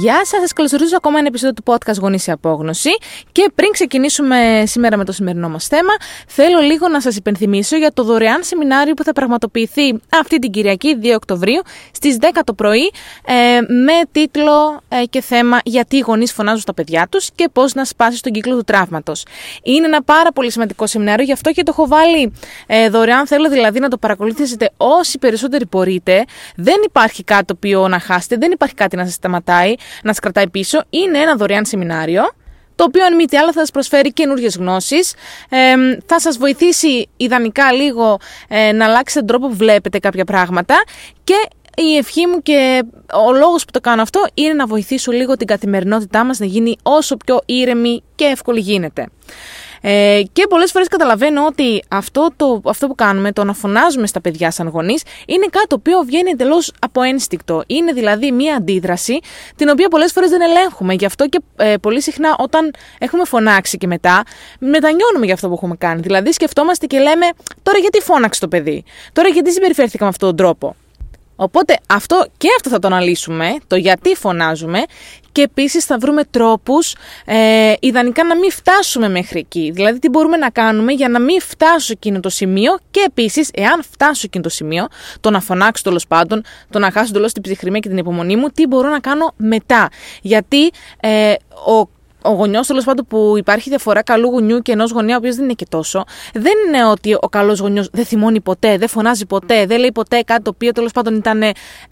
Γεια σας, σας καλωσορίζω ακόμα ένα επεισόδιο του podcast Γονείς σε Απόγνωση. Και πριν ξεκινήσουμε σήμερα με το σημερινό μας θέμα, θέλω λίγο να σας υπενθυμίσω για το δωρεάν σεμινάριο που θα πραγματοποιηθεί αυτή την Κυριακή 2 Οκτωβρίου στις 10 το πρωί ε, με τίτλο ε, και θέμα Γιατί οι γονείς φωνάζουν στα παιδιά τους και πώς να σπάσει τον κύκλο του τραύματος. Είναι ένα πάρα πολύ σημαντικό σεμινάριο, γι' αυτό και το έχω βάλει ε, δωρεάν. Θέλω δηλαδή να το παρακολουθήσετε όσοι περισσότεροι μπορείτε. Δεν υπάρχει κάτι το οποίο να χάσετε, δεν υπάρχει κάτι να σας σταματάει να σα κρατάει πίσω. Είναι ένα δωρεάν σεμινάριο το οποίο αν μη τι άλλο θα σας προσφέρει καινούριες γνώσεις, ε, θα σας βοηθήσει ιδανικά λίγο ε, να αλλάξετε τον τρόπο που βλέπετε κάποια πράγματα και η ευχή μου και ο λόγος που το κάνω αυτό είναι να βοηθήσω λίγο την καθημερινότητά μας να γίνει όσο πιο ήρεμη και εύκολη γίνεται. Ε, και πολλές φορές καταλαβαίνω ότι αυτό, το, αυτό που κάνουμε, το να φωνάζουμε στα παιδιά σαν γονείς, είναι κάτι το οποίο βγαίνει εντελώς από ένστικτο. Είναι δηλαδή μία αντίδραση την οποία πολλές φορές δεν ελέγχουμε. Γι' αυτό και ε, πολύ συχνά όταν έχουμε φωνάξει και μετά, μετανιώνουμε για αυτό που έχουμε κάνει. Δηλαδή σκεφτόμαστε και λέμε, τώρα γιατί φώναξε το παιδί, τώρα γιατί συμπεριφέρθηκα με αυτόν τον τρόπο; Οπότε αυτό και αυτό θα το αναλύσουμε, το γιατί φωνάζουμε και επίσης θα βρούμε τρόπους ε, ιδανικά να μην φτάσουμε μέχρι εκεί. Δηλαδή τι μπορούμε να κάνουμε για να μην φτάσω σε εκείνο το σημείο και επίσης εάν φτάσω σε εκείνο το σημείο, το να φωνάξω τέλος πάντων, το να χάσω τελώς την ψυχραιμία και την υπομονή μου, τι μπορώ να κάνω μετά. Γιατί ε, ο ο γονιός τέλος πάντων που υπάρχει διαφορά καλού γονιού και ενός γονέα, ο οποίος δεν είναι και τόσο, δεν είναι ότι ο καλός γονιός δεν θυμώνει ποτέ, δεν φωνάζει ποτέ, δεν λέει ποτέ κάτι το οποίο τέλος πάντων ήταν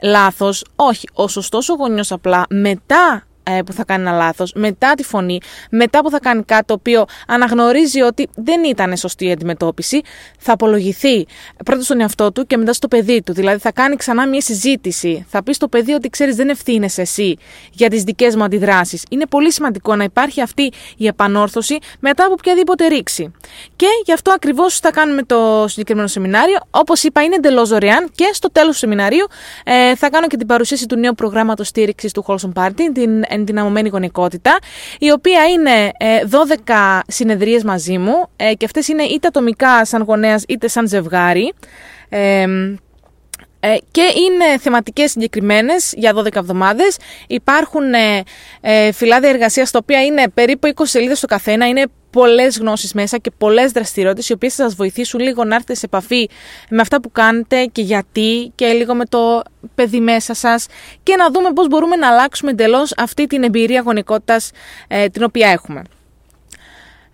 λάθος. Όχι. Ο σωστός ο γονιός απλά μετά ε, που θα κάνει ένα λάθος, μετά τη φωνή, μετά που θα κάνει κάτι το οποίο αναγνωρίζει ότι δεν ήταν σωστή η αντιμετώπιση, θα απολογηθεί πρώτα στον εαυτό του και μετά στο παιδί του. Δηλαδή θα κάνει ξανά μια συζήτηση. Θα πει στο παιδί ότι ξέρεις δεν ευθύνεσαι εσύ για τις δικές μου αντιδράσεις. Είναι πολύ σημαντικό να υπάρχει αυτή η επανόρθωση μετά από οποιαδήποτε ρήξη. Και γι' αυτό ακριβώς θα κάνουμε το συγκεκριμένο σεμινάριο. Όπως είπα, είναι εντελώς δωρεάν και στο τέλος του σεμιναρίου ε, θα κάνω και την παρουσίαση του νέου προγράμματος στήριξης του Wholesome Party, την ενδυναμωμένη γονικότητα, η οποία είναι 12 ε, συνεδρίες μαζί μου ε, και αυτές είναι είτε ατομικά σαν γονέας είτε σαν ζευγάρι. Ε, και είναι θεματικές συγκεκριμένες για 12 εβδομάδες. Υπάρχουν ε, ε, φυλάδια εργασίας τα οποία είναι περίπου 20 σελίδες το καθένα. Είναι πολλές γνώσεις μέσα και πολλές δραστηριότητες, οι οποίες θα σας βοηθήσουν λίγο να έρθετε σε επαφή με αυτά που κάνετε και γιατί και λίγο με το παιδί μέσα σας και να δούμε πώς μπορούμε να αλλάξουμε εντελώς αυτή την εμπειρία γονικότητας ε, την οποία έχουμε.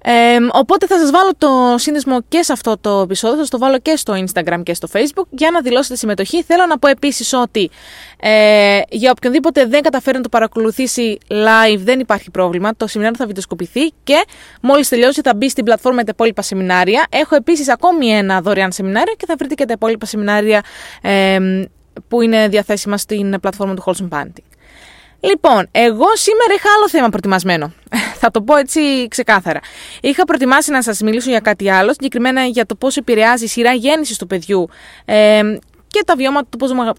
Ε, οπότε θα σας βάλω το σύνδεσμο και σε αυτό το επεισόδιο, θα σας το βάλω και στο Instagram και στο Facebook για να δηλώσετε συμμετοχή. Θέλω να πω επίσης ότι ε, για οποιονδήποτε δεν καταφέρει να το παρακολουθήσει live δεν υπάρχει πρόβλημα. Το σεμινάριο θα βιντεοσκοπηθεί και μόλις τελειώσει θα μπει στην πλατφόρμα με τα υπόλοιπα σεμινάρια. Έχω επίσης ακόμη ένα δωρεάν σεμινάριο και θα βρείτε και τα υπόλοιπα σεμινάρια ε, που είναι διαθέσιμα στην πλατφόρμα του Wholesome Parenting. Λοιπόν, εγώ σήμερα είχα άλλο θέμα προετοιμασμένο. Θα το πω έτσι ξεκάθαρα. Είχα προετοιμάσει να σας μιλήσω για κάτι άλλο, συγκεκριμένα για το πώς επηρεάζει η σειρά γέννησης του παιδιού ε, και τα βιώματα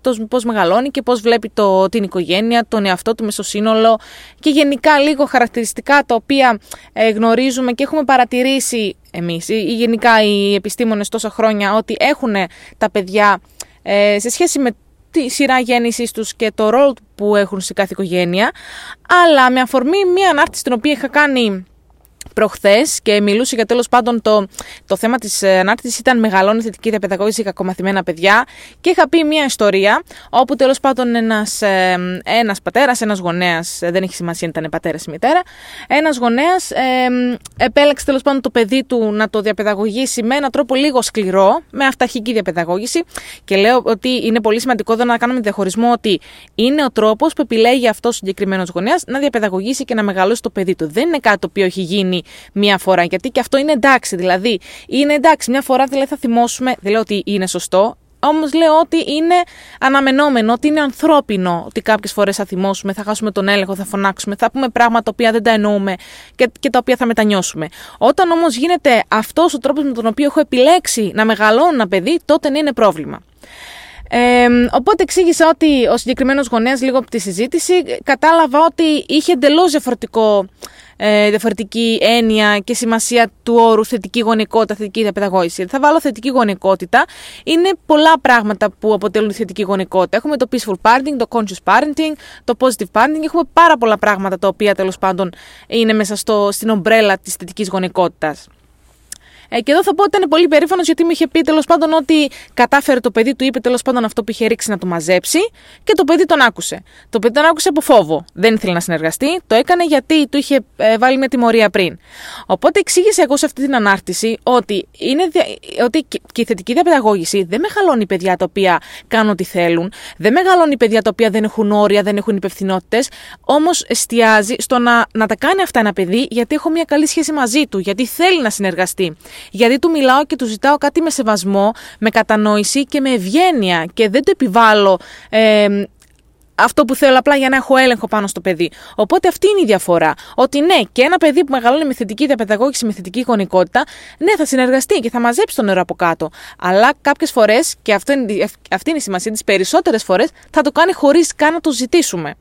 του πώς, μεγαλώνει και πώς βλέπει το, την οικογένεια, τον εαυτό του μεσοσύνολο και γενικά λίγο χαρακτηριστικά τα οποία ε, γνωρίζουμε και έχουμε παρατηρήσει εμείς ή, γενικά οι επιστήμονες τόσα χρόνια ότι έχουν τα παιδιά ε, σε σχέση με τη σειρά γέννησης τους και το ρόλο που έχουν σε κάθε οικογένεια, αλλά με αφορμή μια ανάρτηση την οποία είχα κάνει προχθές και μιλούσε για τέλος πάντων το, το θέμα της ε, ανάρτησης ήταν μεγαλώνει θετική διαπαιδαγώγηση για κακομαθημένα παιδιά. Και είχα πει μια ιστορία όπου τέλος πάντων ένας ένας πατέρας, ένας γονέας, ε, δεν έχει σημασία αν ήταν πατέρας ή μητέρα, ένας γονέας ε, επέλεξε τέλος πάντων το παιδί του να το διαπαιδαγωγήσει με έναν τρόπο λίγο σκληρό, με αυταρχική διαπαιδαγώγηση. Και λέω ότι είναι πολύ σημαντικό εδώ να κάνουμε διαχωρισμό ότι είναι ο τρόπος που επιλέγει αυτός ο συγκεκριμένος γονέας να διαπαιδαγωγήσει και να μεγαλώσει το παιδί του. Δεν είναι κάτι το οποίο έχει γίνει μία φορά. Γιατί και αυτό είναι εντάξει. Δηλαδή, είναι εντάξει. Μια φορά δηλαδή θα θυμώσουμε, δεν λέω ότι είναι σωστό, Όμως λέω ότι είναι αναμενόμενο, ότι είναι ανθρώπινο ότι κάποιες φορές θα θυμώσουμε, θα χάσουμε τον έλεγχο, θα φωνάξουμε, θα πούμε πράγματα τα οποία δεν τα εννοούμε και, και τα οποία θα μετανιώσουμε. Όταν όμως γίνεται αυτός ο τρόπος με τον οποίο έχω επιλέξει να μεγαλώνω ένα παιδί, τότε ναι, είναι πρόβλημα. Ε, οπότε εξήγησα ότι ο συγκεκριμένος γονέας, λίγο από τη συζήτηση, κατάλαβα ότι είχε εντελώς διαφορετικό ε, διαφορετική έννοια και σημασία του όρου θετική γονικότητα, θετική διαπαιδαγώγηση. Θα βάλω θετική γονικότητα. Είναι πολλά πράγματα που αποτελούν τη θετική γονικότητα. Έχουμε το peaceful parenting, το conscious parenting, το positive parenting. Έχουμε πάρα πολλά πράγματα τα οποία τέλος πάντων είναι μέσα στο, στην ομπρέλα της θετικής γονικότητας. Ε, και εδώ θα πω ότι ήταν πολύ περήφανος γιατί μου είχε πει τέλος πάντων ότι κατάφερε το παιδί του, είπε τέλος πάντων αυτό που είχε ρίξει να το μαζέψει και το παιδί τον άκουσε. Το παιδί τον άκουσε από φόβο. Δεν ήθελε να συνεργαστεί, το έκανε γιατί του είχε ε, βάλει μια τιμωρία πριν. Οπότε εξήγησε εγώ σε αυτή την ανάρτηση ότι, είναι, ότι και η θετική διαπαιδαγώγηση δεν μεγαλώνει παιδιά τα οποία κάνουν ό,τι θέλουν, δεν μεγαλώνει παιδιά τα οποία δεν έχουν όρια, δεν έχουν υπευθυνότητες, όμως εστιάζει στο να, να τα κάνει αυτά ένα παιδί γιατί έχω μια καλή σχέση μαζί του, γιατί θέλει να συνεργαστεί γιατί του μιλάω και του ζητάω κάτι με σεβασμό, με κατανόηση και με ευγένεια και δεν το επιβάλλω ε, αυτό που θέλω απλά για να έχω έλεγχο πάνω στο παιδί. Οπότε αυτή είναι η διαφορά. Ότι ναι, και ένα παιδί που μεγαλώνει με θετική διαπαιδαγώγηση, με θετική εικονικότητα, ναι, θα συνεργαστεί και θα μαζέψει το νερό από κάτω. Αλλά κάποιες φορές, και αυτό είναι, αυτή είναι η σημασία, τι περισσότερες φορές θα το κάνει χωρίς καν να το ζητήσουμε.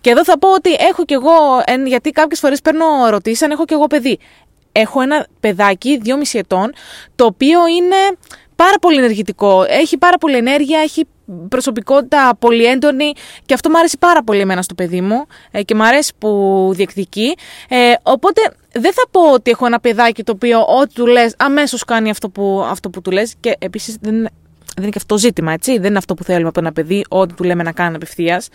Και εδώ θα πω ότι έχω κι εγώ, γιατί κάποιες φορές παίρνω ερωτήσεις αν έχω κι εγώ παιδί έχω ένα παιδάκι 2,5 ετών, το οποίο είναι πάρα πολύ ενεργητικό. Έχει πάρα πολύ ενέργεια, έχει προσωπικότητα πολύ έντονη και αυτό μου αρέσει πάρα πολύ εμένα στο παιδί μου ε, και μου αρέσει που διεκδικεί. Ε, οπότε δεν θα πω ότι έχω ένα παιδάκι το οποίο ό,τι του λες αμέσως κάνει αυτό που, αυτό που του λες και επίσης δεν δεν είναι και αυτό το ζήτημα, έτσι. Δεν είναι αυτό που θέλουμε από ένα παιδί, ό,τι του λέμε να κάνει απευθείας.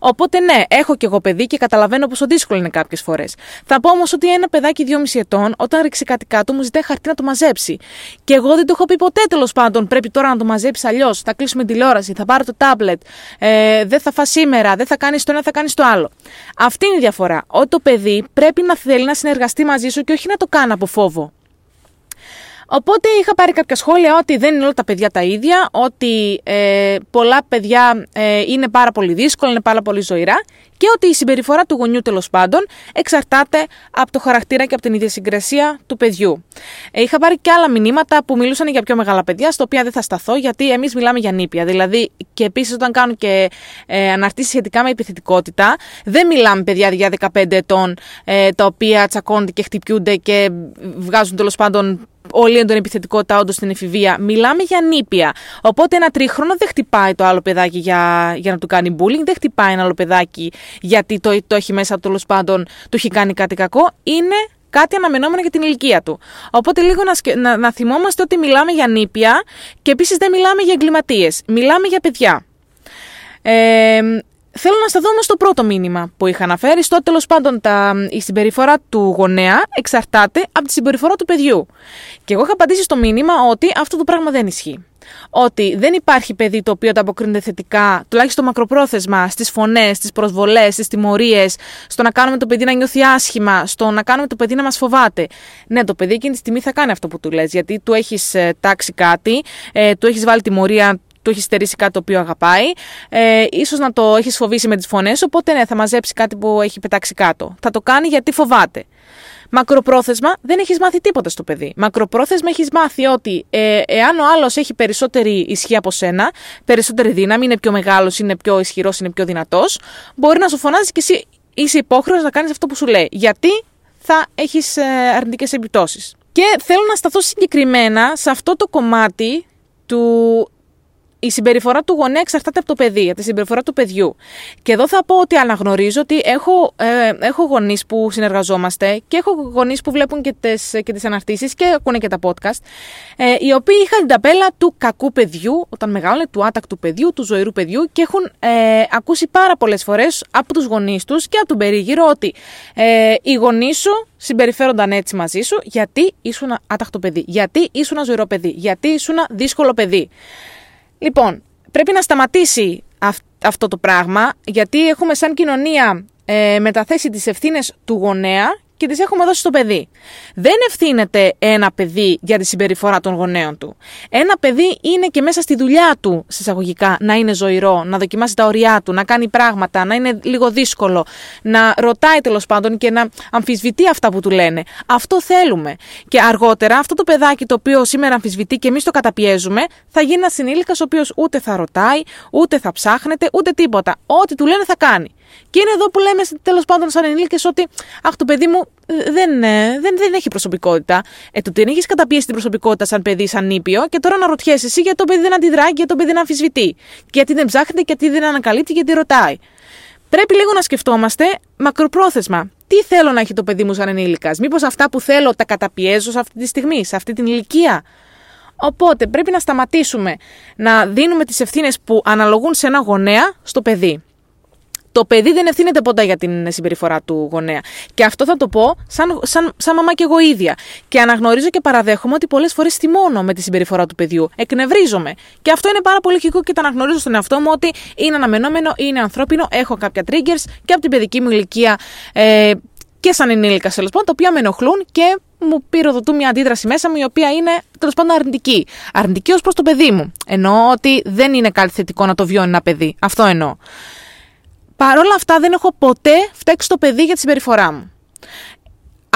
Οπότε, ναι, έχω κι εγώ παιδί και καταλαβαίνω πόσο δύσκολο είναι κάποιες φορές. Θα πω όμως ότι ένα παιδάκι 2,5 ετών, όταν ρίξει κάτι κάτω, μου ζητάει χαρτί να το μαζέψει. Και εγώ δεν το έχω πει ποτέ τέλος πάντων. Πρέπει τώρα να το μαζέψει αλλιώς. Θα κλείσουμε τηλεόραση, θα πάρω το τάμπλετ. Ε, δεν θα φά σήμερα, δεν θα κάνεις το ένα, θα κάνεις το άλλο. Αυτή είναι η διαφορά. Ότι το παιδί πρέπει να θέλει να συνεργαστεί μαζί σου και όχι να το κάνει από φόβο. Οπότε είχα πάρει κάποια σχόλια ότι δεν είναι όλα τα παιδιά τα ίδια, ότι ε, πολλά παιδιά ε, είναι πάρα πολύ δύσκολα, είναι πάρα πολύ ζωηρά και ότι η συμπεριφορά του γονιού τέλος πάντων εξαρτάται από το χαρακτήρα και από την ιδιοσυγκρασία του παιδιού. Ε, είχα πάρει και άλλα μηνύματα που μιλούσαν για πιο μεγάλα παιδιά, στα οποία δεν θα σταθώ, γιατί εμείς μιλάμε για νήπια. Δηλαδή, και επίσης όταν κάνουν και ε, αναρτήσεις σχετικά με επιθετικότητα, δεν μιλάμε παιδιά για 15 ετών, ε, τα οποία τσακώνονται και χτυπιούνται και βγάζουν τέλος πάντων όλη έντονη επιθετικότητα όντως στην εφηβεία. Μιλάμε για νήπια. Οπότε ένα τρίχρονο δεν χτυπάει το άλλο παιδάκι για, για να του κάνει bullying, δεν χτυπάει ένα άλλο παιδάκι γιατί το, το έχει μέσα τέλος πάντων, του έχει κάνει κάτι κακό. Είναι κάτι αναμενόμενο για την ηλικία του. Οπότε λίγο να, να, να θυμόμαστε ότι μιλάμε για νήπια και επίσης δεν μιλάμε για εγκληματίες. Μιλάμε για παιδιά. Ε, Θέλω να σταθώ στο πρώτο μήνυμα που είχα αναφέρει. Στο τέλος πάντων, τα, η συμπεριφορά του γονέα εξαρτάται από τη συμπεριφορά του παιδιού. Και εγώ είχα απαντήσει στο μήνυμα ότι αυτό το πράγμα δεν ισχύει. Ότι δεν υπάρχει παιδί το οποίο ανταποκρίνεται θετικά, τουλάχιστον μακροπρόθεσμα, στις φωνές, στις προσβολές, στις τιμωρίες, στο να κάνουμε το παιδί να νιώθει άσχημα, στο να κάνουμε το παιδί να μας φοβάται. Ναι, το παιδί εκείνη τη στιγμή θα κάνει αυτό που του λες, γιατί του έχεις ε, τάξει κάτι, ε, του έχεις βάλει τιμωρία του έχεις στερήσει κάτι το οποίο αγαπάει. Ε, ίσως να το έχεις φοβήσει με τις φωνές, οπότε ναι, θα μαζέψει κάτι που έχει πετάξει κάτω. Θα το κάνει γιατί φοβάται. Μακροπρόθεσμα δεν έχεις μάθει τίποτα στο παιδί. Μακροπρόθεσμα έχεις μάθει ότι ε, εάν ο άλλος έχει περισσότερη ισχύ από σένα, περισσότερη δύναμη, είναι πιο μεγάλος, είναι πιο ισχυρός, είναι πιο δυνατός, μπορεί να σου φωνάζει και εσύ είσαι υπόχρεος να κάνεις αυτό που σου λέει. Γιατί θα έχεις ε, αρνητικές επιπτώσεις. Και θέλω να σταθώ συγκεκριμένα σε αυτό το κομμάτι του η συμπεριφορά του γονέα εξαρτάται από το παιδί, από τη συμπεριφορά του παιδιού. Και εδώ θα πω ότι αναγνωρίζω ότι έχω, ε, έχω γονείς που συνεργαζόμαστε και έχω γονείς που βλέπουν και τις και τις αναρτήσεις και ακούνε και τα podcast, ε, οι οποίοι είχαν την ταπέλα του κακού παιδιού, όταν μεγάλωνε, του άτακτου παιδιού, του ζωηρού παιδιού και έχουν ε, ακούσει πάρα πολλές φορές από τους γονείς τους και από τον περίγυρο ότι ε, οι γονείς σου συμπεριφέρονταν έτσι μαζί σου γιατί ήσουν άτακτο παιδί, γιατί ήσουν ζωηρό παιδί, γιατί ήσουν δύσκολο παιδί. Λοιπόν, πρέπει να σταματήσει αυτό το πράγμα, γιατί έχουμε σαν κοινωνία ε, μεταθέσει τις ευθύνες του γονέα και τις έχουμε δώσει στο παιδί. Δεν ευθύνεται ένα παιδί για τη συμπεριφορά των γονέων του. Ένα παιδί είναι και μέσα στη δουλειά του, συσσαγωγικά, να είναι ζωηρό, να δοκιμάσει τα ωριά του, να κάνει πράγματα, να είναι λίγο δύσκολο, να ρωτάει τέλος πάντων και να αμφισβητεί αυτά που του λένε. Αυτό θέλουμε. Και αργότερα αυτό το παιδάκι το οποίο σήμερα αμφισβητεί και εμείς το καταπιέζουμε, θα γίνει ένας συνήλικας ο οποίος ούτε θα ρωτάει, ούτε θα ψάχνεται, ούτε τίποτα. Ό,τι του λένε θα κάνει. Και είναι εδώ που λέμε τέλος πάντων σαν ενήλικες ότι Αχ, το παιδί μου ε, δεν, ε, δεν, δεν έχει προσωπικότητα. Ε, το δεν έχεις καταπιέσει την προσωπικότητα σαν παιδί, σαν νήπιο, και τώρα να ρωτιέσαι εσύ γιατί το παιδί δεν αντιδρά, γιατί το παιδί δεν αμφισβητεί. Γιατί δεν ψάχνεται, γιατί δεν ανακαλύπτει, γιατί ρωτάει. Πρέπει λίγο να σκεφτόμαστε μακροπρόθεσμα. Τι θέλω να έχει το παιδί μου σαν ενήλικας; Μήπως αυτά που θέλω τα καταπιέζω σε αυτή τη στιγμή, σε αυτή την ηλικία; Οπότε πρέπει να σταματήσουμε να δίνουμε τις ευθύνες που αναλογούν σε ένα γονέα στο παιδί. Το παιδί δεν ευθύνεται ποτέ για την συμπεριφορά του γονέα. Και αυτό θα το πω σαν, σαν, σαν μαμά και εγώ ίδια. Και αναγνωρίζω και παραδέχομαι ότι πολλές φορές θυμώνω με τη συμπεριφορά του παιδιού. Εκνευρίζομαι. Και αυτό είναι πάρα πολύ λογικό και το αναγνωρίζω στον εαυτό μου ότι είναι αναμενόμενο, είναι ανθρώπινο, έχω κάποια triggers και από την παιδική μου ηλικία ε, και σαν ενήλικα τέλος πάντων, τα οποία με ενοχλούν και μου πυροδοτούν μια αντίδραση μέσα μου η οποία είναι τέλος πάντων αρνητική. Αρνητική ως προς το παιδί μου. Εννοώ ότι δεν είναι κάτι θετικό να το βιώνει ένα παιδί. Αυτό εννοώ. Παρ' όλα αυτά δεν έχω ποτέ φταίξει το παιδί για τη συμπεριφορά μου.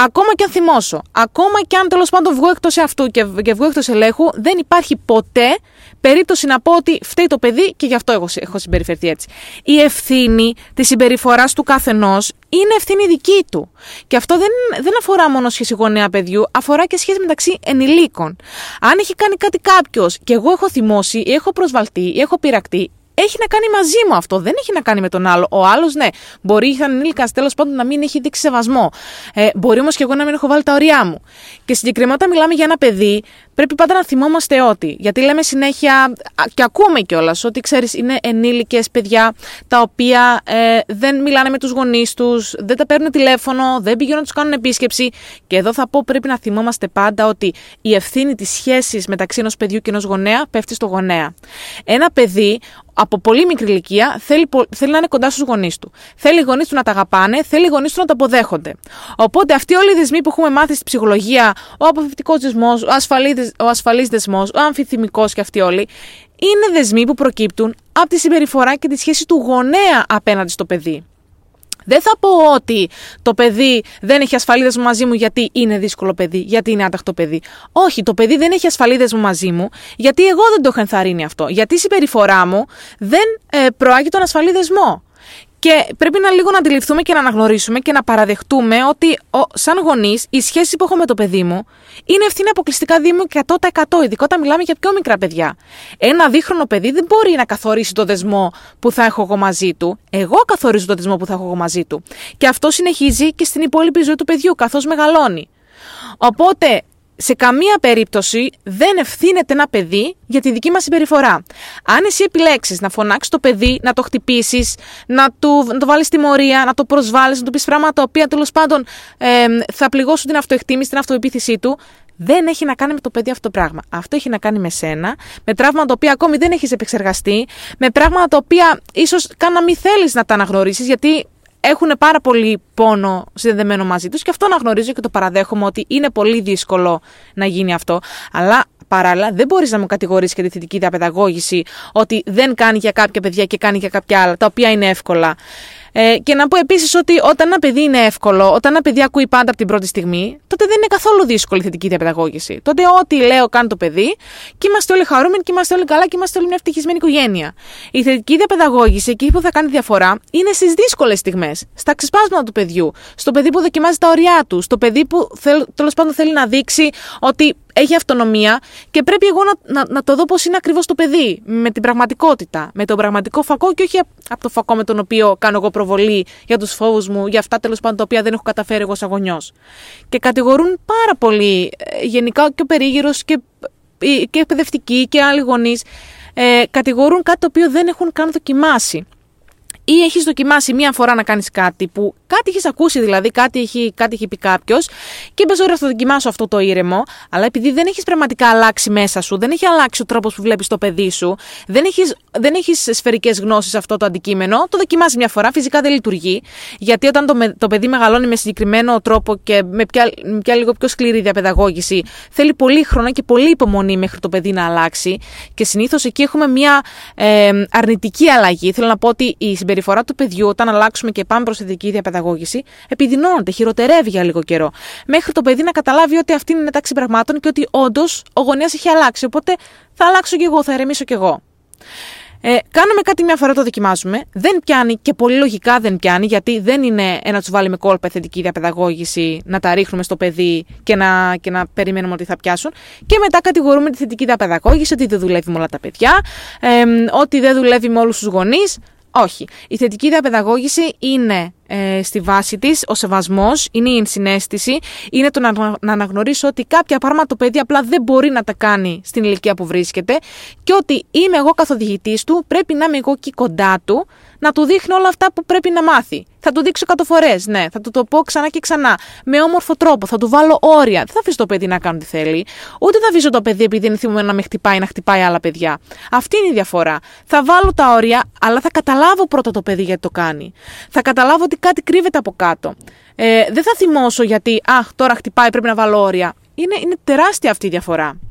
Ακόμα και αν θυμώσω, ακόμα και αν τέλος πάντων βγω εκτός αυτού και, και βγω εκτός ελέγχου, δεν υπάρχει ποτέ περίπτωση να πω ότι φταίει το παιδί και γι' αυτό εγώ έχω συμπεριφερθεί έτσι. Η ευθύνη της συμπεριφοράς του καθενός είναι ευθύνη δική του. Και αυτό δεν, δεν αφορά μόνο σχέση γονέα παιδιού, αφορά και σχέση μεταξύ ενηλίκων. Αν έχει κάνει κάτι κάποιος και εγώ έχω θυμώσει ή έχω προσβαλτεί ή έχω πειρακτεί, έχει να κάνει μαζί μου αυτό. Δεν έχει να κάνει με τον άλλο. Ο άλλος, ναι, μπορεί σαν ενήλικα τέλο πάντων να μην έχει δείξει σεβασμό. Ε, μπορεί όμως και εγώ να μην έχω βάλει τα ωριά μου. Και συγκεκριμένα όταν μιλάμε για ένα παιδί, πρέπει πάντα να θυμόμαστε ότι. Γιατί λέμε συνέχεια, και ακούμε κιόλας, ότι ξέρεις, είναι ενήλικες παιδιά τα οποία ε, δεν μιλάνε με τους γονείς τους, δεν τα παίρνουν τηλέφωνο, δεν πηγαίνουν να τους κάνουν επίσκεψη. Και εδώ θα πω πρέπει να θυμόμαστε πάντα ότι η ευθύνη της σχέσης μεταξύ ενός παιδιού και ενός γονέα πέφτει στο γονέα. Ένα παιδί από πολύ μικρή ηλικία θέλει, θέλει να είναι κοντά στους γονείς του. Θέλει οι γονείς του να τα αγαπάνε, θέλει οι γονείς του να τα αποδέχονται. Οπότε αυτοί όλοι οι δεσμοί που έχουμε μάθει στη ψυχολογία, ο αποφευτικό δεσμός, ο ασφαλής ο ασφαλής δεσμός, ο αμφιθυμικός και αυτοί όλοι, είναι δεσμοί που προκύπτουν από τη συμπεριφορά και τη σχέση του γονέα απέναντι στο παιδί. Δεν θα πω ότι το παιδί δεν έχει ασφαλίδες μου μαζί μου γιατί είναι δύσκολο παιδί, γιατί είναι άταχτο παιδί. Όχι, το παιδί δεν έχει ασφαλίδες μου μαζί μου γιατί εγώ δεν το έχω ενθαρρύνει αυτό. Γιατί η συμπεριφορά μου δεν ε, προάγει τον ασφαλή δεσμό. Και πρέπει να λίγο να αντιληφθούμε και να αναγνωρίσουμε και να παραδεχτούμε ότι ο, σαν γονείς η σχέση που έχω με το παιδί μου είναι ευθύνη αποκλειστικά δήμου και 100%, ειδικά όταν μιλάμε για πιο μικρά παιδιά. Ένα δίχρονο παιδί δεν μπορεί να καθορίσει το δεσμό που θα έχω εγώ μαζί του. Εγώ καθορίζω το δεσμό που θα έχω εγώ μαζί του. Και αυτό συνεχίζει και στην υπόλοιπη ζωή του παιδιού καθώς μεγαλώνει. Οπότε σε καμία περίπτωση δεν ευθύνεται ένα παιδί για τη δική μας συμπεριφορά. Αν εσύ επιλέξεις να φωνάξεις το παιδί, να το χτυπήσεις, να, να το βάλεις τιμωρία, να το προσβάλλεις, να του πεις πράγματα τα οποία τέλος πάντων ε, θα πληγώσουν την αυτοεκτίμηση, την αυτοεπίθεσή του, δεν έχει να κάνει με το παιδί αυτό το πράγμα. Αυτό έχει να κάνει με σένα, με τραύματα τα οποία ακόμη δεν έχεις επεξεργαστεί, με πράγματα τα οποία ίσως καν να μην θέλεις να τα αναγνωρίσεις, γιατί έχουν πάρα πολύ πόνο συνδεδεμένο μαζί τους και αυτό αναγνωρίζω και το παραδέχομαι ότι είναι πολύ δύσκολο να γίνει αυτό. Αλλά παράλληλα δεν μπορείς να μου κατηγορήσεις και τη θετική διαπαιδαγώγηση ότι δεν κάνει για κάποια παιδιά και κάνει για κάποια άλλα, τα οποία είναι εύκολα. Ε, και να πω επίσης ότι όταν ένα παιδί είναι εύκολο, όταν ένα παιδί ακούει πάντα από την πρώτη στιγμή, τότε δεν είναι καθόλου δύσκολη η θετική διαπαιδαγώγηση. Τότε ό,τι λέω κάνει το παιδί και είμαστε όλοι χαρούμενοι και είμαστε όλοι καλά και είμαστε όλοι μια ευτυχισμένη οικογένεια. Η θετική διαπαιδαγώγηση, εκεί που θα κάνει διαφορά, είναι στις δύσκολες στιγμές. Στα ξεσπάσματα του παιδιού. Στο παιδί που δοκιμάζει τα ωριά του. Στο παιδί που τέλος πάντων θέλει να δείξει ότι έχει αυτονομία και πρέπει εγώ να, να, να το δω πώς είναι ακριβώς το παιδί. Με την πραγματικότητα. Με τον πραγματικό φακό και όχι από το φακό με τον οποίο κάνω εγώ προβολή για τους φόβους μου, για αυτά τέλος πάντων τα οποία δεν έχω καταφέρει εγώ σαν γονιός. Και κατηγορούν πάρα πολύ ε, γενικά και ο περίγυρος και, ε, και εκπαιδευτικοί και άλλοι γονείς. Ε, κατηγορούν κάτι το οποίο δεν έχουν καν δοκιμάσει ή έχεις δοκιμάσει μία φορά να κάνεις κάτι που κάτι έχεις ακούσει, δηλαδή κάτι έχει, κάτι έχει πει κάποιος και πες ωραία, θα δοκιμάσω αυτό το ήρεμο, αλλά επειδή δεν έχεις πραγματικά αλλάξει μέσα σου, δεν έχει αλλάξει ο τρόπος που βλέπεις το παιδί σου, δεν έχεις δεν έχεις σφαιρικές γνώσεις σε αυτό το αντικείμενο, το δοκιμάζει μια φορά, φυσικά δεν λειτουργεί. Γιατί όταν το, το παιδί μεγαλώνει με συγκεκριμένο τρόπο και με πια, πια λίγο πιο σκληρή διαπαιδαγώγηση, θέλει πολύ χρόνο και πολύ υπομονή μέχρι το παιδί να αλλάξει. Και συνήθως εκεί έχουμε μια ε, αρνητική αλλαγή. Θέλω να πω ότι η συμπεριφορά του παιδιού, όταν αλλάξουμε και πάμε προς θετική διαπαιδαγώγηση, επιδεινώνεται, χειροτερεύει για λίγο καιρό. Μέχρι το παιδί να καταλάβει ότι αυτή είναι τάξη πραγμάτων και ότι όντως ο γονέας έχει αλλάξει. Οπότε θα αλλάξω κι εγώ, θα ερεμήσω κι εγώ. Ε, κάνουμε κάτι μια φορά, το δοκιμάζουμε. Δεν πιάνει και πολύ λογικά δεν πιάνει, γιατί δεν είναι ένα τους βάλει με κόλπα θετική διαπαιδαγώγηση, να τα ρίχνουμε στο παιδί και να, και να περιμένουμε ότι θα πιάσουν. Και μετά κατηγορούμε τη θετική διαπαιδαγώγηση ότι δεν δουλεύει με όλα τα παιδιά, ε, ότι δεν δουλεύει με όλους τους γονείς. Όχι. Η θετική διαπαιδαγώγηση είναι ε, στη βάση της ο σεβασμός, είναι η ενσυναίσθηση, είναι το να, να αναγνωρίσω ότι κάποια πράγματα το παιδί απλά δεν μπορεί να τα κάνει στην ηλικία που βρίσκεται και ότι είμαι εγώ καθοδηγητής του, πρέπει να είμαι εγώ εκεί κοντά του να του δείχνω όλα αυτά που πρέπει να μάθει. Θα του δείξω εκατό φορέ, ναι. Θα του το πω ξανά και ξανά. Με όμορφο τρόπο. Θα του βάλω όρια. Δεν θα αφήσω το παιδί να κάνει ό,τι θέλει. Ούτε θα αφήσω το παιδί επειδή είναι θυμωμένο να με χτυπάει, να χτυπάει άλλα παιδιά. Αυτή είναι η διαφορά. Θα βάλω τα όρια, αλλά θα καταλάβω πρώτα το παιδί γιατί το κάνει. Θα καταλάβω ότι κάτι κρύβεται από κάτω. Ε, δεν θα θυμώσω γιατί, αχ, τώρα χτυπάει, πρέπει να βάλω όρια. Είναι, είναι τεράστια αυτή η διαφορά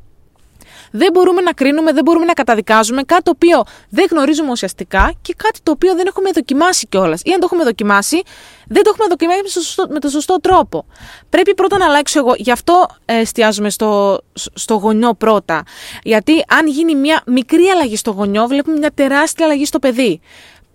δεν μπορούμε να κρίνουμε, δεν μπορούμε να καταδικάζουμε κάτι το οποίο δεν γνωρίζουμε ουσιαστικά και κάτι το οποίο δεν έχουμε δοκιμάσει κιόλας. Ή αν το έχουμε δοκιμάσει, δεν το έχουμε δοκιμάσει με, σωστό, με τον σωστό τρόπο. Πρέπει πρώτα να αλλάξω εγώ. Γι' αυτό εστιάζουμε στο, στο γονιό πρώτα. Γιατί αν γίνει μια μικρή αλλαγή στο γονιό, βλέπουμε μια τεράστια αλλαγή στο παιδί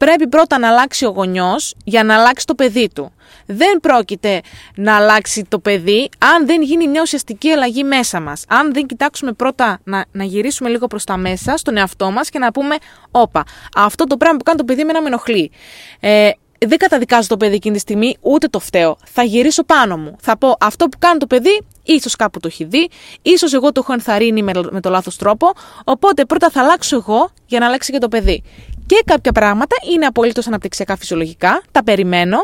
πρέπει πρώτα να αλλάξει ο γονιός για να αλλάξει το παιδί του. Δεν πρόκειται να αλλάξει το παιδί αν δεν γίνει μια ουσιαστική αλλαγή μέσα μας. Αν δεν κοιτάξουμε πρώτα να, να γυρίσουμε λίγο προς τα μέσα στον εαυτό μας και να πούμε «Όπα, αυτό το πράγμα που κάνει το παιδί με με ενοχλεί». Ε, δεν καταδικάζω το παιδί εκείνη τη στιγμή, ούτε το φταίω. Θα γυρίσω πάνω μου. Θα πω αυτό που κάνει το παιδί, ίσως κάπου το έχει δει, ίσως εγώ το έχω ενθαρρύνει με, με το λάθος τρόπο. Οπότε πρώτα θα αλλάξω εγώ για να αλλάξει και το παιδί. Και κάποια πράγματα είναι απολύτως αναπτυξιακά φυσιολογικά, τα περιμένω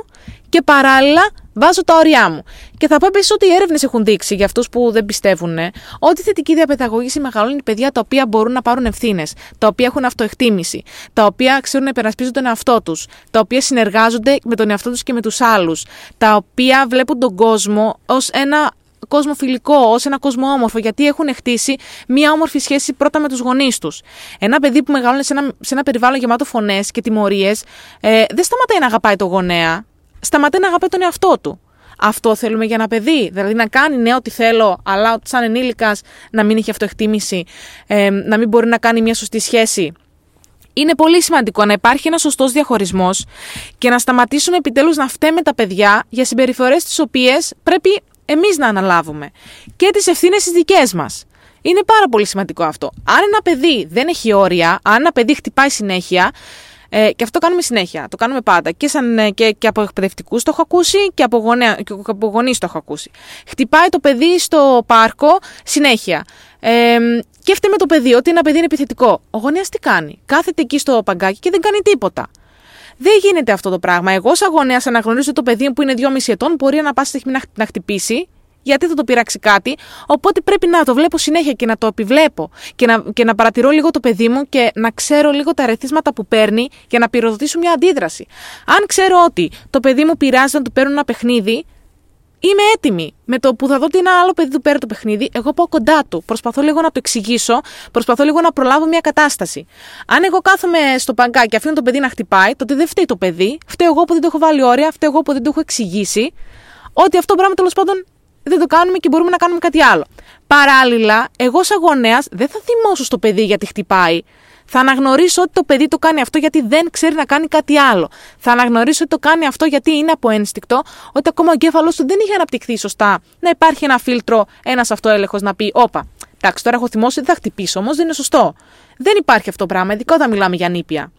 και παράλληλα βάζω τα όρια μου. Και θα πω επίσης ότι οι έρευνες έχουν δείξει για αυτούς που δεν πιστεύουν ότι η θετική διαπαιδαγώγηση μεγαλώνει παιδιά τα οποία μπορούν να πάρουν ευθύνες, τα οποία έχουν αυτοεκτίμηση, τα οποία ξέρουν να υπερασπίζουν τον εαυτό τους, τα οποία συνεργάζονται με τον εαυτό τους και με τους άλλους, τα οποία βλέπουν τον κόσμο ως ένα κόσμο φιλικό, ως ένα κόσμο όμορφο, γιατί έχουν χτίσει μία όμορφη σχέση πρώτα με τους γονείς τους. Ένα παιδί που μεγαλώνει σε ένα, σε ένα περιβάλλον γεμάτο φωνές και τιμωρίες, ε, δεν σταματάει να αγαπάει το γονέα, σταματάει να αγαπάει τον εαυτό του. Αυτό θέλουμε για ένα παιδί. Δηλαδή να κάνει ναι, ό,τι θέλω, αλλά σαν ενήλικας να μην έχει αυτοεκτίμηση, ε, να μην μπορεί να κάνει μια σωστή σχέση. Είναι πολύ σημαντικό να υπάρχει ένας σωστός διαχωρισμός και να σταματήσουμε επιτέλους να φταίμε τα παιδιά για συμπεριφορές τις οποίες πρέπει εμείς να αναλάβουμε και τις ευθύνες τις δικές μας. Είναι πάρα πολύ σημαντικό αυτό. Αν ένα παιδί δεν έχει όρια, αν ένα παιδί χτυπάει συνέχεια, ε, και αυτό κάνουμε συνέχεια. Το κάνουμε πάντα. Και, σαν, ε, και, και από εκπαιδευτικούς το έχω ακούσει και από, γονέα, και από γονείς το έχω ακούσει. Χτυπάει το παιδί στο πάρκο συνέχεια. Ε, και με το παιδί ότι ένα παιδί είναι επιθετικό. Ο γονέας τι κάνει; Κάθεται εκεί στο παγκάκι και δεν κάνει τίποτα. Δεν γίνεται αυτό το πράγμα. Εγώ, σαν γονέας, αναγνωρίζω το παιδί που είναι 2,5 ετών, μπορεί να πάσει στιγμή να χτυπήσει, γιατί θα το πειράξει κάτι. Οπότε πρέπει να το βλέπω συνέχεια και να το επιβλέπω και να, και να παρατηρώ λίγο το παιδί μου και να ξέρω λίγο τα ρεθίσματα που παίρνει για να πυροδοτήσω μια αντίδραση. Αν ξέρω ότι το παιδί μου πειράζει να του παίρνω ένα παιχνίδι, Είμαι έτοιμη. Με το που θα δω ότι ένα άλλο παιδί του παίρνει το παιχνίδι, εγώ πάω κοντά του. Προσπαθώ λίγο να το εξηγήσω, προσπαθώ λίγο να προλάβω μια κατάσταση. Αν εγώ κάθομαι στο παγκάκι και αφήνω το παιδί να χτυπάει, τότε δεν φταίει το παιδί. Φταίω εγώ που δεν το έχω βάλει όρια, φταίω εγώ που δεν το έχω εξηγήσει. Ότι αυτό το πράγμα τέλος πάντων δεν το κάνουμε και μπορούμε να κάνουμε κάτι άλλο. Παράλληλα, εγώ σαν γονέας δεν θα θυμώσω στο παιδί γιατί χτυπάει θα αναγνωρίσω ότι το παιδί το κάνει αυτό γιατί δεν ξέρει να κάνει κάτι άλλο. Θα αναγνωρίσω ότι το κάνει αυτό γιατί είναι από ένστικτο, ότι ακόμα ο εγκέφαλο του δεν είχε αναπτυχθεί σωστά. Να υπάρχει ένα φίλτρο, ένας αυτοέλεγχος να πει: Όπα, εντάξει, τώρα έχω θυμώσει, δεν θα χτυπήσω όμως, δεν είναι σωστό. Δεν υπάρχει αυτό το πράγμα, ειδικά όταν μιλάμε για νήπια.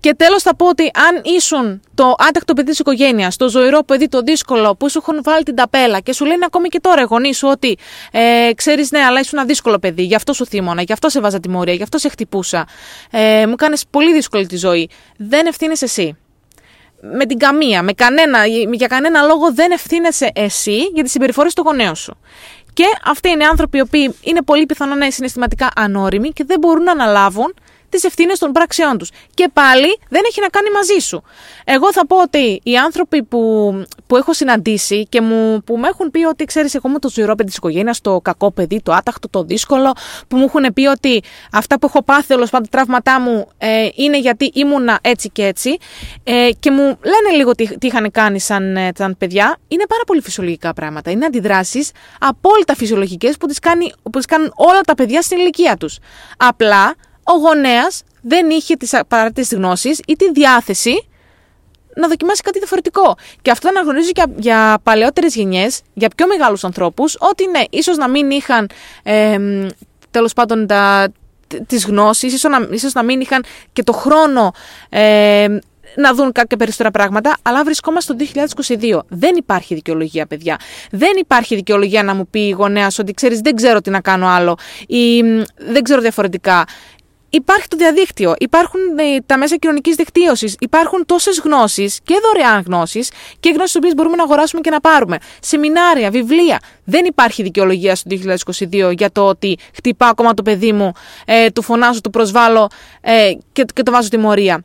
Και τέλος θα πω ότι αν ήσουν το άτακτο παιδί της οικογένειας, το ζωηρό παιδί, το δύσκολο, που σου έχουν βάλει την ταπέλα και σου λένε ακόμη και τώρα οι γονείς σου ότι ε, ξέρεις, ναι, αλλά ήσουν ένα δύσκολο παιδί, γι' αυτό σου θύμωνα, γι' αυτό σε βάζα τιμωρία, γι' αυτό σε χτυπούσα. Ε, μου κάνεις πολύ δύσκολη τη ζωή. Δεν ευθύνει εσύ. Με την καμία, με κανένα, για κανένα λόγο δεν ευθύνεσαι εσύ για τις συμπεριφορές του γονέου σου. Και αυτοί είναι άνθρωποι οι οποίοι είναι πολύ πιθανό να είναι συναισθηματικά ανώριμοι και δεν μπορούν να αναλάβουν τις ευθύνες των πράξεών τους. Και πάλι δεν έχει να κάνει μαζί σου. Εγώ θα πω ότι οι άνθρωποι που, που έχω συναντήσει και μου, που με έχουν πει ότι ξέρεις, εγώ είμαι το ζωηρό παιδί της οικογένειας, το κακό παιδί, το άταχτο, το δύσκολο, που μου έχουν πει ότι αυτά που έχω πάθει, όλος πάντων, τραύματά μου ε, είναι γιατί ήμουνα έτσι και έτσι. Ε, και μου λένε λίγο τι, τι είχαν κάνει σαν, ε, σαν παιδιά. Είναι πάρα πολύ φυσιολογικά πράγματα. Είναι αντιδράσεις απόλυτα φυσιολογικές που τις κάνουν όλα τα παιδιά στην ηλικία τους. Απλά ο γονέας δεν είχε τις απαραίτητες γνώσεις ή τη διάθεση να δοκιμάσει κάτι διαφορετικό. Και αυτό αναγνωρίζει για, για παλαιότερες γενιές, για πιο μεγάλους ανθρώπους, ότι ναι, ίσως να μην είχαν ε, τέλος πάντων τα, τις γνώσεις, ίσως να, ίσως να μην είχαν και το χρόνο ε, να δουν κάποια περισσότερα πράγματα, αλλά βρισκόμαστε το 2022. Δεν υπάρχει δικαιολογία, παιδιά. Δεν υπάρχει δικαιολογία να μου πει η γονέας ότι ξέρεις, δεν ξέρω τι να κάνω άλλο ή δεν ξέρω διαφορετικά. Υπάρχει το διαδίκτυο, υπάρχουν ε, τα μέσα κοινωνικής δικτύωσης, υπάρχουν τόσες γνώσεις και δωρεάν γνώσεις και γνώσεις τις οποίες μπορούμε να αγοράσουμε και να πάρουμε. Σεμινάρια, βιβλία. Δεν υπάρχει δικαιολογία στο 2022 για το ότι χτυπά ακόμα το παιδί μου, ε, του φωνάζω, του προσβάλλω ε, και, και το βάζω τιμωρία.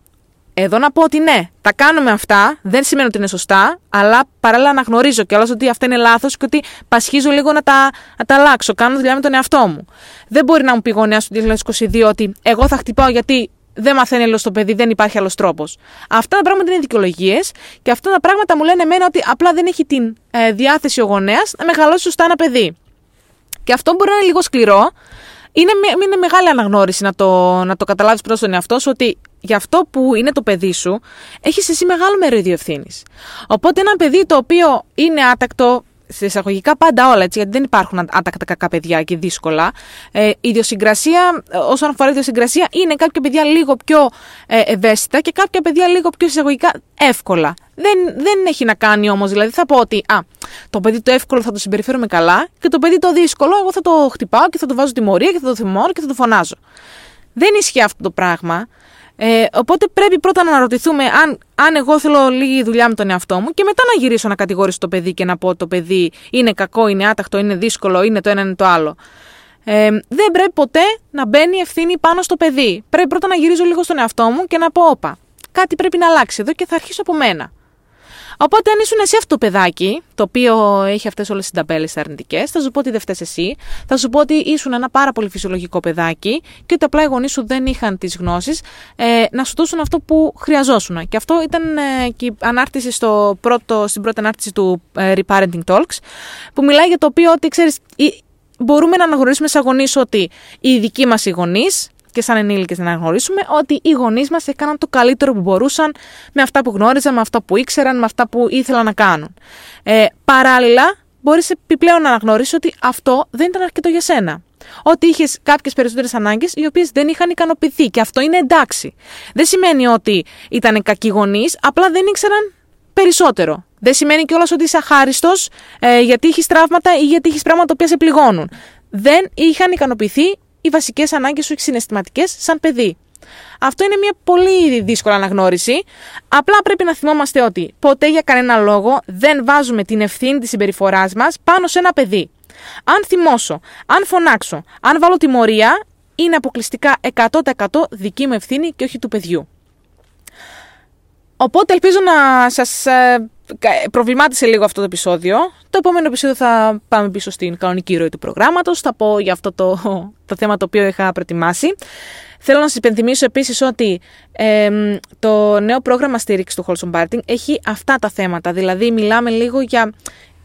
Εδώ να πω ότι ναι, τα κάνουμε αυτά, δεν σημαίνει ότι είναι σωστά, αλλά παράλληλα αναγνωρίζω κιόλας ότι αυτά είναι λάθος και ότι πασχίζω λίγο να τα, να τα αλλάξω. Κάνω δουλειά με τον εαυτό μου. Δεν μπορεί να μου πει γονέα του 2022 ότι εγώ θα χτυπάω γιατί δεν μαθαίνει άλλο το παιδί, δεν υπάρχει άλλος τρόπος. Αυτά τα πράγματα είναι δικαιολογίες και αυτά τα πράγματα μου λένε εμένα ότι απλά δεν έχει την ε, διάθεση ο γονέας να μεγαλώσει σωστά ένα παιδί. Και αυτό μπορεί να είναι λίγο σκληρό. Είναι, είναι μεγάλη αναγνώριση να το, να το καταλάβεις προς τον εαυτό σου ότι για αυτό που είναι το παιδί σου, έχεις εσύ μεγάλο μερίδιο ευθύνης. Οπότε ένα παιδί το οποίο είναι άτακτο, σε εισαγωγικά πάντα όλα, έτσι, γιατί δεν υπάρχουν άτακτα κακά παιδιά και δύσκολα. Ε, η ιδιοσυγκρασία, όσον αφορά η ιδιοσυγκρασία, είναι κάποια παιδιά λίγο πιο ε, ευαίσθητα και κάποια παιδιά λίγο πιο εισαγωγικά εύκολα. Δεν, δεν έχει να κάνει όμως, δηλαδή θα πω ότι α, το παιδί το εύκολο θα το συμπεριφέρομαι καλά και το παιδί το δύσκολο εγώ θα το χτυπάω και θα το βάζω τιμωρία και θα το θυμώνω και θα το φωνάζω. Δεν ισχύει αυτό το πράγμα. Ε, οπότε πρέπει πρώτα να αναρωτηθούμε αν, αν εγώ θέλω λίγη δουλειά με τον εαυτό μου και μετά να γυρίσω να κατηγορήσω το παιδί και να πω ότι το παιδί είναι κακό, είναι άταχτο, είναι δύσκολο, είναι το ένα, είναι το άλλο. Ε, δεν πρέπει ποτέ να μπαίνει ευθύνη πάνω στο παιδί. Πρέπει πρώτα να γυρίζω λίγο στον εαυτό μου και να πω: Όπα, κάτι πρέπει να αλλάξει εδώ και θα αρχίσω από μένα. Οπότε, αν ήσουν εσύ αυτό το παιδάκι, το οποίο έχει αυτές όλες τις ταμπέλες αρνητικές, θα σου πω ότι δεν φταίει εσύ. Θα σου πω ότι ήσουν ένα πάρα πολύ φυσιολογικό παιδάκι και ότι απλά οι γονείς σου δεν είχαν τις γνώσεις ε, να σου δώσουν αυτό που χρειαζόσουν. Και αυτό ήταν ε, και η ανάρτηση στο πρώτο, στην πρώτη ανάρτηση του ε, Reparenting Talks, που μιλάει για το οποίο ότι ξέρεις, μπορούμε να αναγνωρίσουμε σαν γονείς ότι οι δικοί μας οι γονείς και σαν ενήλικες να αναγνωρίσουμε ότι οι γονείς μας έκαναν το καλύτερο που μπορούσαν με αυτά που γνώριζαν, με αυτά που ήξεραν, με αυτά που ήθελαν να κάνουν. Ε, παράλληλα, μπορείς επιπλέον να αναγνωρίσεις ότι αυτό δεν ήταν αρκετό για σένα. Ότι είχες κάποιες περισσότερες ανάγκες οι οποίες δεν είχαν ικανοποιηθεί και αυτό είναι εντάξει. Δεν σημαίνει ότι ήταν κακοί γονείς, απλά δεν ήξεραν περισσότερο. Δεν σημαίνει κιόλας ότι είσαι αχάριστος ε, γιατί έχεις τραύματα ή γιατί έχεις πράγματα που σε πληγώνουν. Δεν είχαν ικανοποιηθεί οι βασικές ανάγκες σου συναισθηματικές σαν παιδί. Αυτό είναι μια πολύ δύσκολη αναγνώριση. Απλά πρέπει να θυμόμαστε ότι ποτέ για κανένα λόγο δεν βάζουμε την ευθύνη της συμπεριφοράς μας πάνω σε ένα παιδί. Αν θυμώσω, αν φωνάξω, αν βάλω τιμωρία, είναι αποκλειστικά 100% δική μου ευθύνη και όχι του παιδιού. Οπότε ελπίζω να σας ε, προβλημάτισε λίγο αυτό το επεισόδιο. Το επόμενο επεισόδιο θα πάμε πίσω στην κανονική ροή του προγράμματος. Θα πω για αυτό το, το θέμα το οποίο είχα προετοιμάσει. Θέλω να σας υπενθυμίσω επίσης ότι το νέο πρόγραμμα στήριξης του Wholesome Parting έχει αυτά τα θέματα. Δηλαδή, μιλάμε λίγο για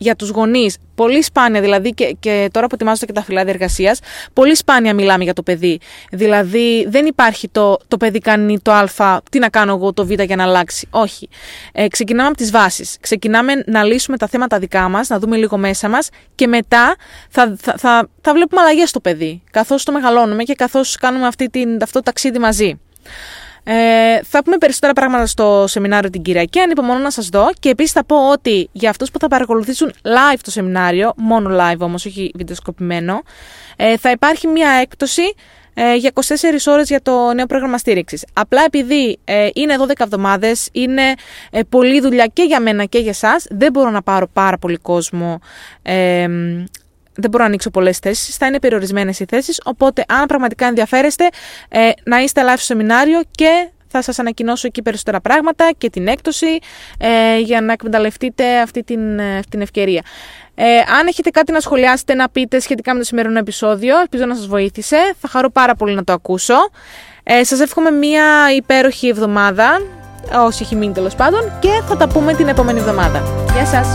για τους γονείς. Πολύ σπάνια, δηλαδή, και, και τώρα που ετοιμάζονται και τα φυλάδια εργασίας, πολύ σπάνια μιλάμε για το παιδί. Δηλαδή, δεν υπάρχει το, το παιδί κάνει το Α, τι να κάνω εγώ το Β για να αλλάξει. Όχι. Ε, ξεκινάμε από τις βάσεις. Ξεκινάμε να λύσουμε τα θέματα δικά μας, να δούμε λίγο μέσα μας και μετά θα, θα, θα, θα βλέπουμε αλλαγές στο παιδί. Καθώς το μεγαλώνουμε και καθώς κάνουμε αυτή την, αυτό το ταξίδι μαζί. Ε, θα πούμε περισσότερα πράγματα στο σεμινάριο την Κυριακή. Ανυπομονώ να σας δω. Και επίσης θα πω ότι για αυτούς που θα παρακολουθήσουν live το σεμινάριο, μόνο live όμως, όχι βιντεοσκοπημένο, ε, θα υπάρχει μια έκπτωση ε, για 24 ώρες για το νέο πρόγραμμα στήριξης. Απλά επειδή ε, είναι 12 εβδομάδες, είναι ε, πολλή δουλειά και για μένα και για εσάς, δεν μπορώ να πάρω πάρα πολύ κόσμο ε, δεν μπορώ να ανοίξω πολλές θέσεις, θα είναι περιορισμένες οι θέσεις. Οπότε, αν πραγματικά ενδιαφέρεστε, ε, να είστε live στο σεμινάριο και θα σας ανακοινώσω εκεί περισσότερα πράγματα και την έκπτωση ε, για να εκμεταλλευτείτε αυτή την, ε, την ευκαιρία. Ε, αν έχετε κάτι να σχολιάσετε, να πείτε σχετικά με το σημερινό επεισόδιο, ελπίζω να σας βοήθησε. Θα χαρώ πάρα πολύ να το ακούσω. Ε, σας εύχομαι μια υπέροχη εβδομάδα, όσοι έχει μείνει τέλος πάντων, και θα τα πούμε την επόμενη εβδομάδα. Γεια σας!